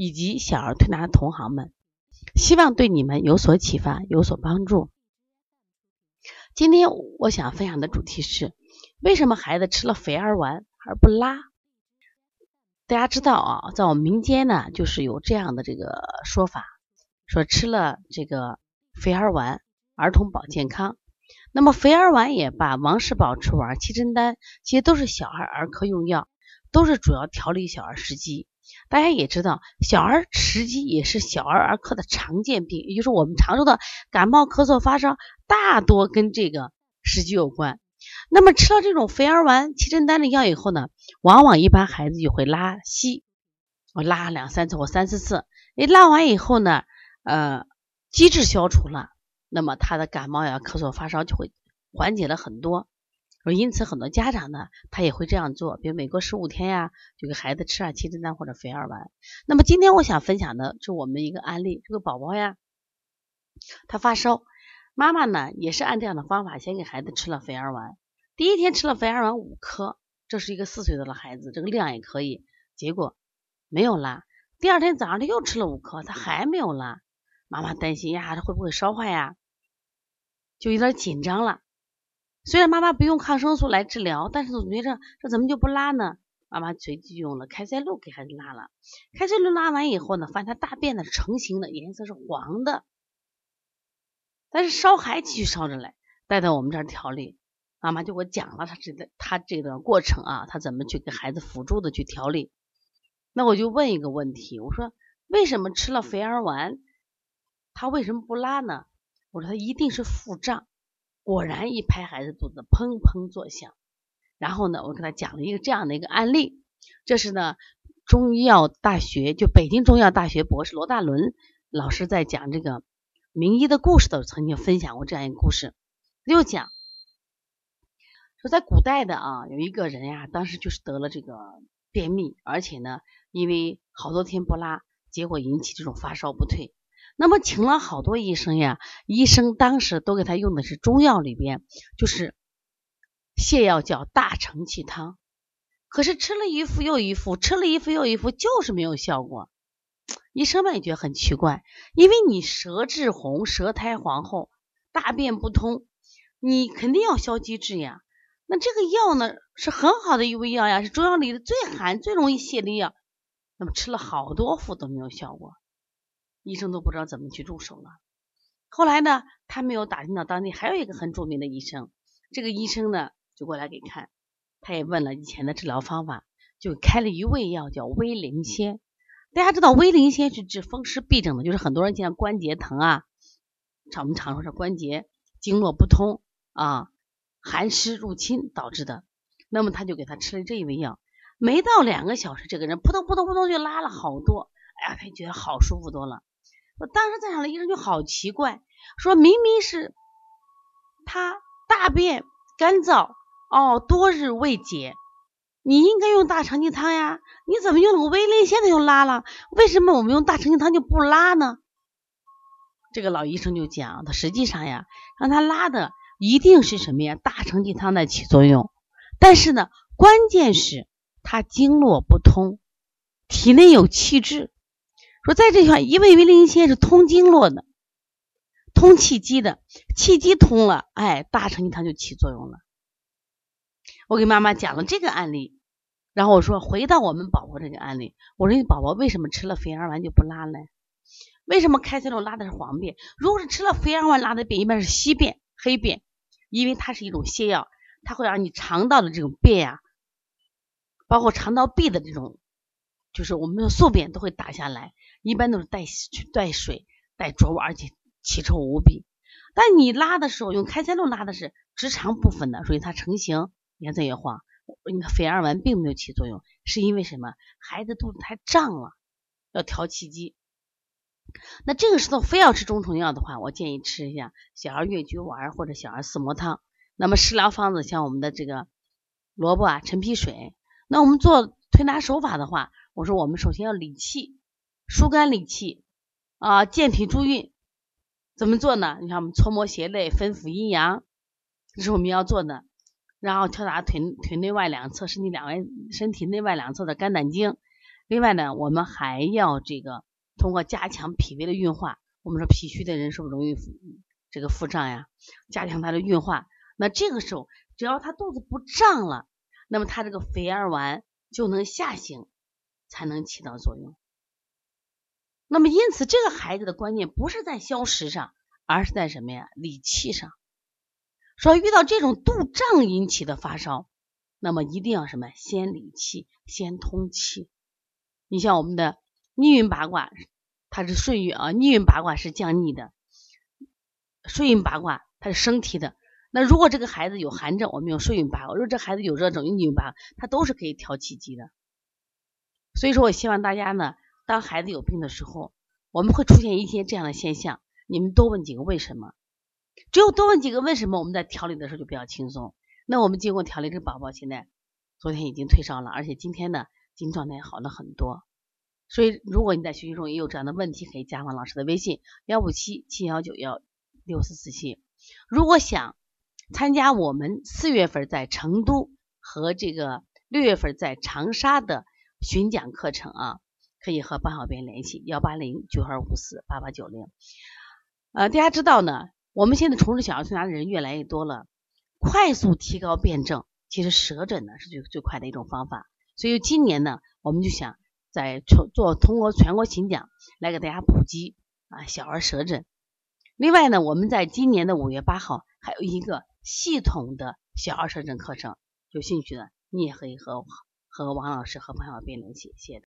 以及小儿推拿的同行们，希望对你们有所启发，有所帮助。今天我想分享的主题是：为什么孩子吃了肥儿丸而不拉？大家知道啊，在我们民间呢，就是有这样的这个说法，说吃了这个肥儿丸，儿童保健康。那么肥儿丸也罢，王氏保吃丸、七珍丹，其实都是小孩儿科用药，都是主要调理小儿食积。大家也知道，小儿食积也是小儿儿科的常见病，也就是我们常说的感冒、咳嗽、发烧，大多跟这个食积有关。那么吃了这种肥儿丸、七珍丹的药以后呢，往往一般孩子就会拉稀，我拉两三次或三四次，你拉完以后呢，呃，积滞消除了，那么他的感冒呀、咳嗽、发烧就会缓解了很多。因此，很多家长呢，他也会这样做，比如每隔十五天呀，就给孩子吃点七珍丹或者肥儿丸。那么今天我想分享的是我们一个案例，这个宝宝呀，他发烧，妈妈呢也是按这样的方法，先给孩子吃了肥儿丸。第一天吃了肥儿丸五颗，这是一个四岁多的孩子，这个量也可以，结果没有拉。第二天早上他又吃了五颗，他还没有拉，妈妈担心呀，他会不会烧坏呀？就有点紧张了。虽然妈妈不用抗生素来治疗，但是总觉着这怎么就不拉呢？妈妈随即用了开塞露给孩子拉了。开塞露拉完以后呢，发现他大便的成型的颜色是黄的，但是烧还继续烧着嘞。带到我们这儿调理，妈妈就给我讲了他这个他这段过程啊，他怎么去给孩子辅助的去调理。那我就问一个问题，我说为什么吃了肥儿丸，他为什么不拉呢？我说他一定是腹胀。果然一拍孩子肚子，砰砰作响。然后呢，我给他讲了一个这样的一个案例，这是呢中医药大学就北京中医药大学博士罗大伦老师在讲这个名医的故事的时候，曾经分享过这样一个故事。他就讲说，在古代的啊，有一个人呀，当时就是得了这个便秘，而且呢，因为好多天不拉，结果引起这种发烧不退。那么请了好多医生呀，医生当时都给他用的是中药里边就是泻药叫大承气汤，可是吃了一副又一副，吃了一副又一副，就是没有效果。医生们也觉得很奇怪，因为你舌质红、舌苔黄厚、大便不通，你肯定要消积滞呀。那这个药呢是很好的一味药呀，是中药里的最寒、最容易泻的药，那么吃了好多副都没有效果。医生都不知道怎么去入手了。后来呢，他没有打听到当地还有一个很著名的医生，这个医生呢就过来给看，他也问了以前的治疗方法，就开了一味药叫威灵仙。大家知道威灵仙是治风湿痹症的，就是很多人现在关节疼啊，常我们常说是关节经络不通啊，寒湿入侵导致的。那么他就给他吃了这一味药，没到两个小时，这个人扑通扑通扑通就拉了好多，哎呀，他觉得好舒服多了。我当时在场的医生就好奇怪，说明明是他大便干燥哦，多日未解，你应该用大承气汤呀，你怎么用了个威灵现在就拉了？为什么我们用大承气汤就不拉呢？这个老医生就讲，他实际上呀，让他拉的一定是什么呀？大承气汤在起作用，但是呢，关键是他经络不通，体内有气滞。说在这块，因为威灵仙是通经络的，通气机的，气机通了，哎，大承气汤就起作用了。我给妈妈讲了这个案例，然后我说回到我们宝宝这个案例，我说你宝宝为什么吃了肥儿丸就不拉呢？为什么开塞露拉的是黄便？如果是吃了肥儿丸拉的便，一般是稀便、黑便，因为它是一种泻药，它会让你肠道的这种便呀，包括肠道壁的这种，就是我们的宿便都会打下来。一般都是带带水、带浊味，而且奇臭无比。但你拉的时候用开塞露拉的是直肠部分的，所以它成型颜色也黄。你看肥儿丸并没有起作用，是因为什么？孩子肚子太胀了，要调气机。那这个时候非要吃中成药的话，我建议吃一下小儿越橘丸或者小儿四磨汤。那么食疗方子像我们的这个萝卜啊、陈皮水。那我们做推拿手法的话，我说我们首先要理气，疏肝理气啊，健脾助运。怎么做呢？你看我们搓摩胁肋，分府阴阳，这是我们要做的。然后敲打腿腿内外两侧、身体两外身体内外两侧的肝胆经。另外呢，我们还要这个通过加强脾胃的运化。我们说脾虚的人是不是容易这个腹胀呀？加强它的运化。那这个时候，只要他肚子不胀了，那么他这个肥儿丸就能下行，才能起到作用。那么因此，这个孩子的关键不是在消食上，而是在什么呀？理气上。说遇到这种肚胀引起的发烧，那么一定要什么？先理气，先通气。你像我们的逆运八卦，它是顺运啊，逆运八卦是降逆的，顺运八卦它是升提的。那如果这个孩子有寒症，我们用顺运八卦；如果这孩子有热症，用逆运八卦，它都是可以调气机的。所以说我希望大家呢，当孩子有病的时候，我们会出现一些这样的现象，你们多问几个为什么。只有多问几个为什么，我们在调理的时候就比较轻松。那我们经过调理，这个宝宝现在昨天已经退烧了，而且今天呢，精神状态好了很多。所以，如果你在学习中也有这样的问题，可以加王老师的微信：幺五七七幺九幺六四四七。如果想参加我们四月份在成都和这个六月份在长沙的巡讲课程啊，可以和班小编联系：幺八零九二五四八八九零。呃，大家知道呢。我们现在从事小儿推拿的人越来越多了，快速提高辩证，其实舌诊呢是最最快的一种方法。所以今年呢，我们就想在做通过全国巡讲来给大家普及啊小儿舌诊。另外呢，我们在今年的五月八号还有一个系统的小儿舌诊课程，有兴趣的你也可以和我和王老师和潘小斌联系，谢谢。